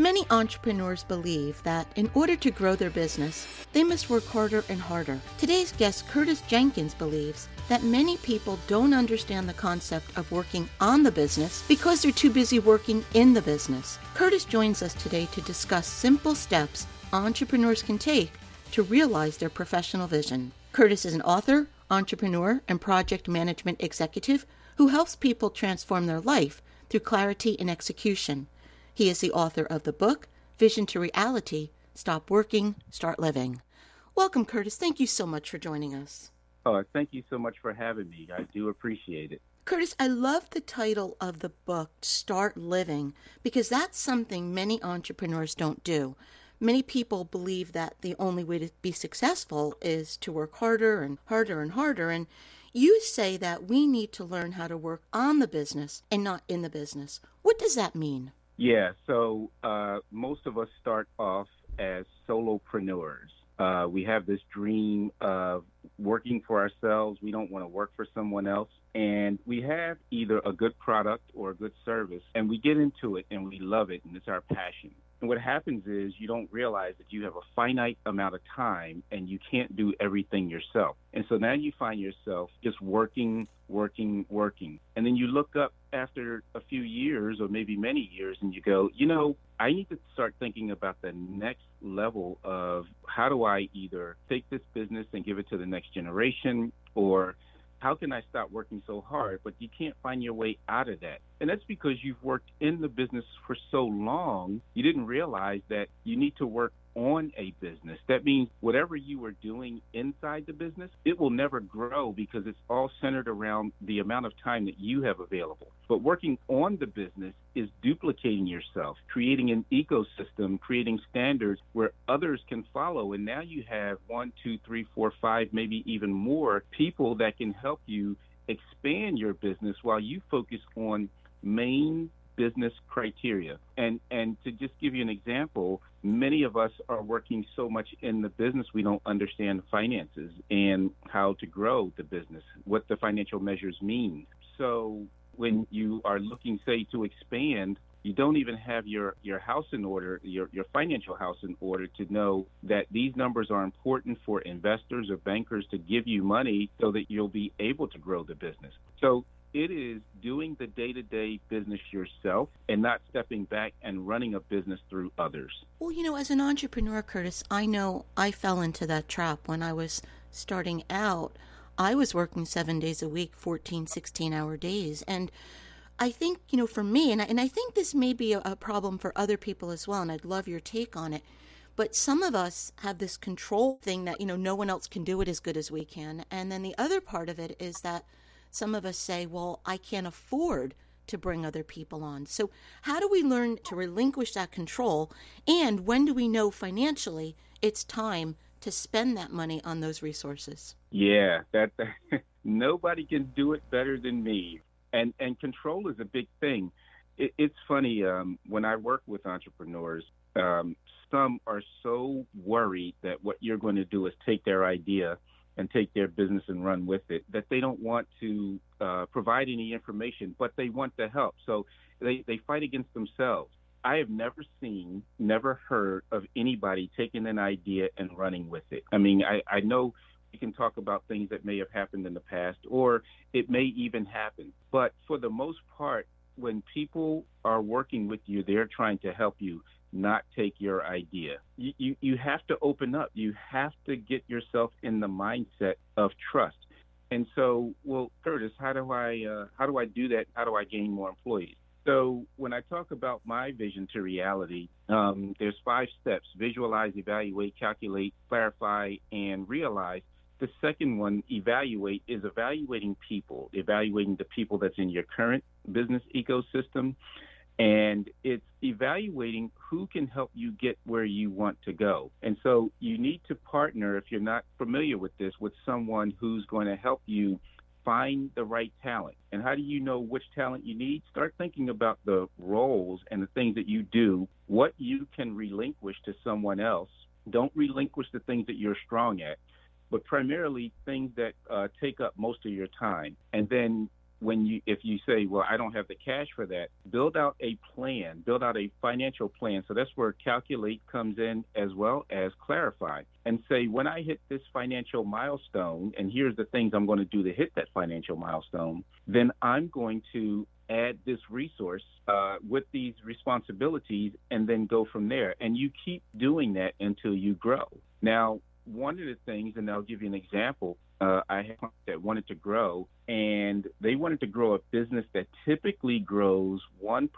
Many entrepreneurs believe that in order to grow their business, they must work harder and harder. Today's guest, Curtis Jenkins, believes that many people don't understand the concept of working on the business because they're too busy working in the business. Curtis joins us today to discuss simple steps entrepreneurs can take to realize their professional vision. Curtis is an author, entrepreneur, and project management executive who helps people transform their life through clarity and execution. He is the author of the book, Vision to Reality Stop Working, Start Living. Welcome, Curtis. Thank you so much for joining us. Oh, thank you so much for having me. I do appreciate it. Curtis, I love the title of the book, Start Living, because that's something many entrepreneurs don't do. Many people believe that the only way to be successful is to work harder and harder and harder. And you say that we need to learn how to work on the business and not in the business. What does that mean? Yeah, so uh, most of us start off as solopreneurs. Uh, we have this dream of working for ourselves. We don't want to work for someone else. And we have either a good product or a good service, and we get into it and we love it, and it's our passion. And what happens is you don't realize that you have a finite amount of time and you can't do everything yourself. And so now you find yourself just working, working, working. And then you look up after a few years or maybe many years and you go, you know, I need to start thinking about the next level of how do I either take this business and give it to the next generation or how can I stop working so hard? But you can't find your way out of that. And that's because you've worked in the business for so long, you didn't realize that you need to work on a business. That means whatever you are doing inside the business, it will never grow because it's all centered around the amount of time that you have available. But working on the business is duplicating yourself, creating an ecosystem, creating standards where others can follow. And now you have one, two, three, four, five, maybe even more people that can help you expand your business while you focus on main business criteria. And and to just give you an example, many of us are working so much in the business we don't understand finances and how to grow the business, what the financial measures mean. So when you are looking say to expand, you don't even have your, your house in order, your, your financial house in order to know that these numbers are important for investors or bankers to give you money so that you'll be able to grow the business. So it is doing the day to day business yourself and not stepping back and running a business through others. Well, you know, as an entrepreneur, Curtis, I know I fell into that trap when I was starting out. I was working seven days a week, 14, 16 hour days. And I think, you know, for me, and I, and I think this may be a, a problem for other people as well, and I'd love your take on it. But some of us have this control thing that, you know, no one else can do it as good as we can. And then the other part of it is that some of us say, well, I can't afford to bring other people on. So, how do we learn to relinquish that control? And when do we know financially it's time to spend that money on those resources? Yeah, that, that nobody can do it better than me. And and control is a big thing. It, it's funny um, when I work with entrepreneurs. Um, some are so worried that what you're going to do is take their idea and take their business and run with it, that they don't want to uh, provide any information, but they want the help. So they, they fight against themselves. I have never seen, never heard of anybody taking an idea and running with it. I mean, I, I know we can talk about things that may have happened in the past, or it may even happen. But for the most part, when people are working with you, they're trying to help you not take your idea. You, you, you have to open up. You have to get yourself in the mindset of trust. And so, well, Curtis, how do I uh, how do I do that? How do I gain more employees? So when I talk about my vision to reality, um, there's five steps: visualize, evaluate, calculate, clarify, and realize. The second one, evaluate, is evaluating people, evaluating the people that's in your current business ecosystem, and it's evaluating who can help you get where you want to go. And so you need to partner, if you're not familiar with this, with someone who's going to help you find the right talent. And how do you know which talent you need? Start thinking about the roles and the things that you do, what you can relinquish to someone else. Don't relinquish the things that you're strong at, but primarily things that uh, take up most of your time. And then when you if you say well i don't have the cash for that build out a plan build out a financial plan. So that's where calculate comes in as well as clarify and say when i hit this financial milestone and here's the things i'm going to do to hit that financial milestone then i'm going to add this resource uh, with these responsibilities and then go from there. And you keep doing that until you grow. Now one of the things and i'll give you an example uh, I had that wanted to grow, and they wanted to grow a business that typically grows 1%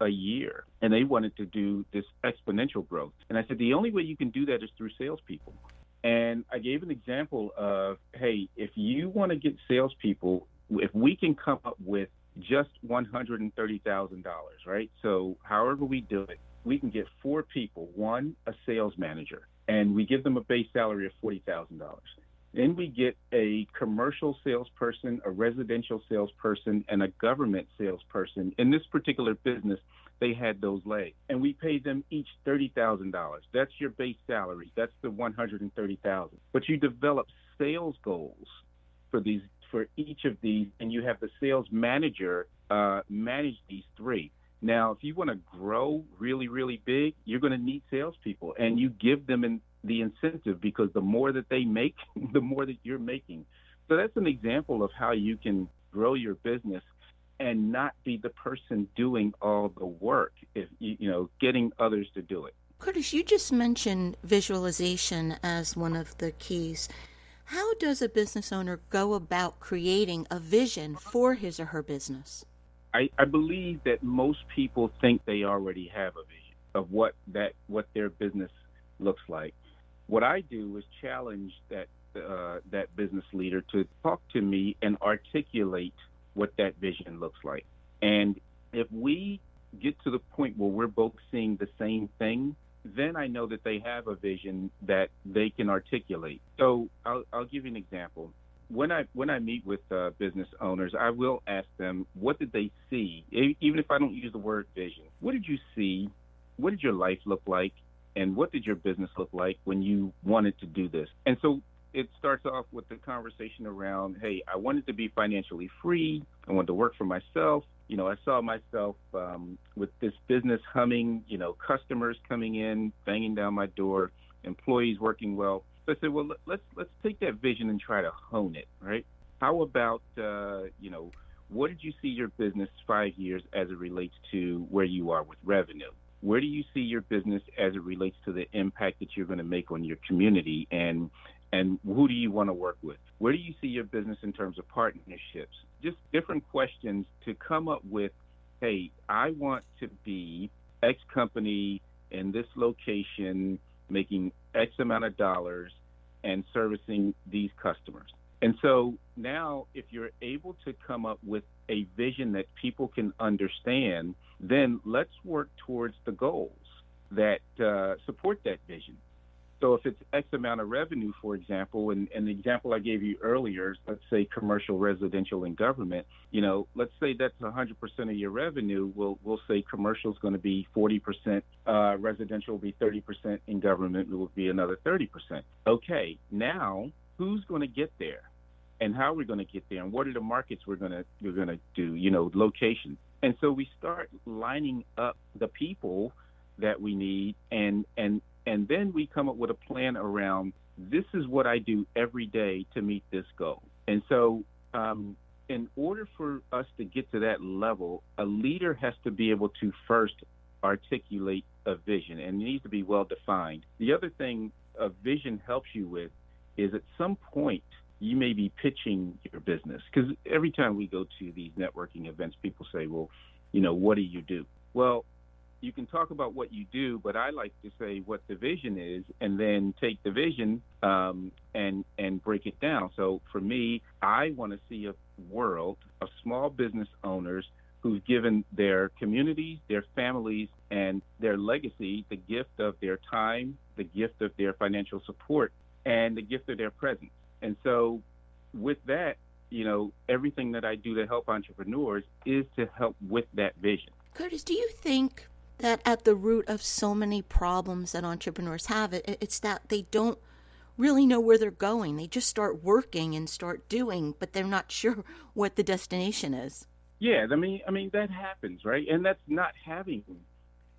a year. And they wanted to do this exponential growth. And I said, the only way you can do that is through salespeople. And I gave an example of, hey, if you want to get salespeople, if we can come up with just $130,000, right? So, however we do it, we can get four people, one, a sales manager, and we give them a base salary of $40,000 then we get a commercial salesperson, a residential salesperson, and a government salesperson. In this particular business, they had those legs, and we paid them each thirty thousand dollars. That's your base salary. That's the one hundred and thirty thousand. But you develop sales goals for these for each of these, and you have the sales manager uh, manage these three. Now, if you want to grow really, really big, you're going to need salespeople, and you give them in, the incentive because the more that they make, the more that you're making. So that's an example of how you can grow your business and not be the person doing all the work. If you, you know, getting others to do it. Curtis, you just mentioned visualization as one of the keys. How does a business owner go about creating a vision for his or her business? I, I believe that most people think they already have a vision of what that what their business looks like. What I do is challenge that uh, that business leader to talk to me and articulate what that vision looks like. And if we get to the point where we're both seeing the same thing, then I know that they have a vision that they can articulate. So I'll, I'll give you an example. When I when I meet with uh, business owners, I will ask them what did they see, even if I don't use the word vision. What did you see? What did your life look like? And what did your business look like when you wanted to do this? And so it starts off with the conversation around, hey, I wanted to be financially free. I wanted to work for myself. You know, I saw myself um, with this business humming, you know, customers coming in, banging down my door, employees working well. So I said, well, let's let's take that vision and try to hone it, right? How about, uh, you know, what did you see your business five years as it relates to where you are with revenue? Where do you see your business as it relates to the impact that you're going to make on your community? And and who do you want to work with? Where do you see your business in terms of partnerships? Just different questions to come up with hey i want to be x company in this location making x amount of dollars and servicing these customers. And so now if you're able to come up with a vision that people can understand then let's work towards the goals that uh, support that vision. So if it's X amount of revenue, for example, and, and the example I gave you earlier, let's say commercial, residential, and government, you know, let's say that's 100% of your revenue. We'll, we'll say commercial is going to be 40%, uh, residential will be 30%, and government will be another 30%. Okay, now who's going to get there? And how are we going to get there? And what are the markets we're going to we're going to do? You know, locations. And so we start lining up the people that we need and and and then we come up with a plan around this is what I do every day to meet this goal. And so um, in order for us to get to that level, a leader has to be able to first articulate a vision and it needs to be well defined. The other thing a vision helps you with is at some point you may be pitching your business because every time we go to these networking events, people say, well, you know, what do you do? Well, you can talk about what you do, but I like to say what the vision is, and then take the vision um, and and break it down. So for me, I want to see a world of small business owners who've given their communities, their families, and their legacy the gift of their time, the gift of their financial support, and the gift of their presence. And so, with that, you know, everything that I do to help entrepreneurs is to help with that vision. Curtis, do you think that at the root of so many problems that entrepreneurs have, it, it's that they don't really know where they're going. They just start working and start doing, but they're not sure what the destination is. Yeah, I mean, I mean that happens, right? And that's not having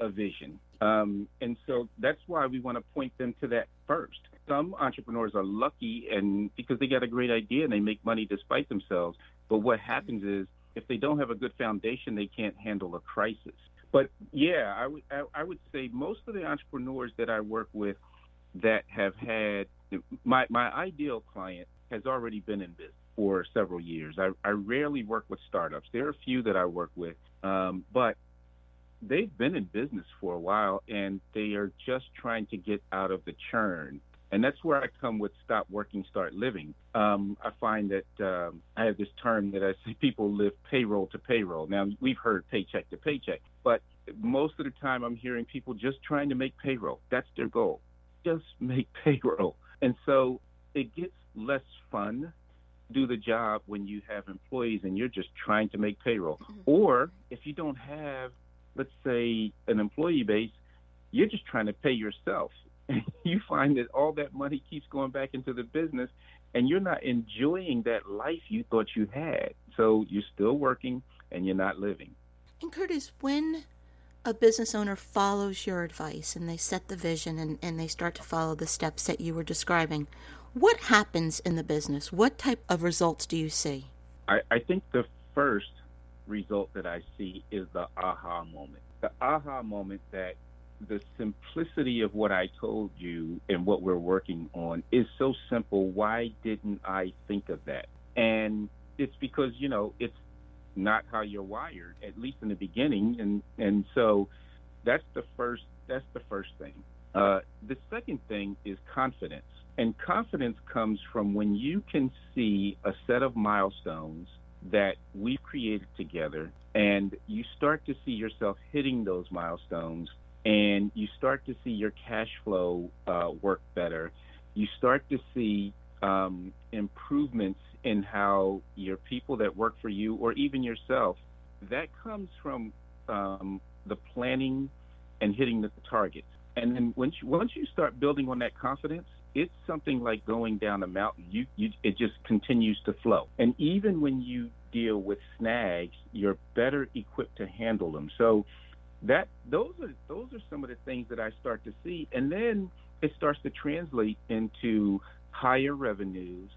a vision. Um, and so that's why we want to point them to that first. Some entrepreneurs are lucky and because they got a great idea and they make money despite themselves. But what happens is if they don't have a good foundation, they can't handle a crisis. But yeah, I would I would say most of the entrepreneurs that I work with that have had my my ideal client has already been in business for several years. I, I rarely work with startups. There are a few that I work with, um, but they've been in business for a while and they are just trying to get out of the churn. And that's where I come with stop working, start living. Um, I find that um, I have this term that I say people live payroll to payroll. Now, we've heard paycheck to paycheck, but most of the time I'm hearing people just trying to make payroll. That's their goal. Just make payroll. And so it gets less fun do the job when you have employees and you're just trying to make payroll. Mm-hmm. Or if you don't have, let's say, an employee base, you're just trying to pay yourself. you find that all that money keeps going back into the business and you're not enjoying that life you thought you had. So you're still working and you're not living. And Curtis, when a business owner follows your advice and they set the vision and, and they start to follow the steps that you were describing, what happens in the business? What type of results do you see? I, I think the first result that I see is the aha moment. The aha moment that the simplicity of what I told you and what we're working on is so simple. Why didn't I think of that? And it's because, you know, it's not how you're wired, at least in the beginning. And, and so that's the first, that's the first thing. Uh, the second thing is confidence. And confidence comes from when you can see a set of milestones that we've created together and you start to see yourself hitting those milestones and you start to see your cash flow uh, work better. You start to see um, improvements in how your people that work for you or even yourself, that comes from um, the planning and hitting the targets. And then once you, once you start building on that confidence, it's something like going down a mountain. You, you, it just continues to flow. And even when you deal with snags, you're better equipped to handle them. So that those are those are some of the things that I start to see, and then it starts to translate into higher revenues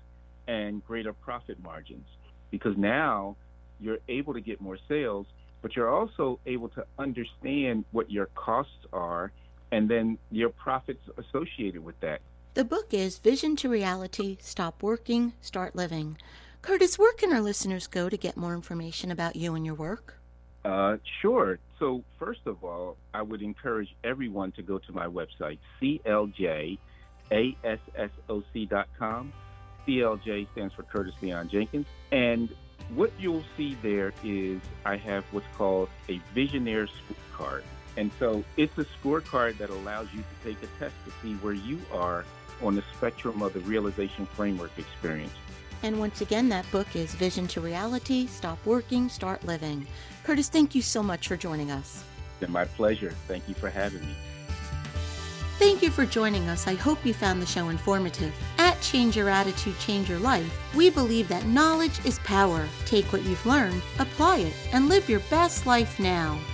and greater profit margins because now you're able to get more sales, but you're also able to understand what your costs are and then your profits associated with that. The book is Vision to Reality Stop Working, Start Living. Curtis, where can our listeners go to get more information about you and your work? Uh, sure. So, first of all, I would encourage everyone to go to my website, cljassoc.com. CLJ stands for Curtis Leon Jenkins. And what you'll see there is I have what's called a Visionaire Scorecard. And so it's a scorecard that allows you to take a test to see where you are on the spectrum of the realization framework experience. And once again, that book is Vision to Reality Stop Working, Start Living. Curtis, thank you so much for joining us. It's been my pleasure. Thank you for having me. Thank you for joining us. I hope you found the show informative. At Change Your Attitude, Change Your Life, we believe that knowledge is power. Take what you've learned, apply it, and live your best life now.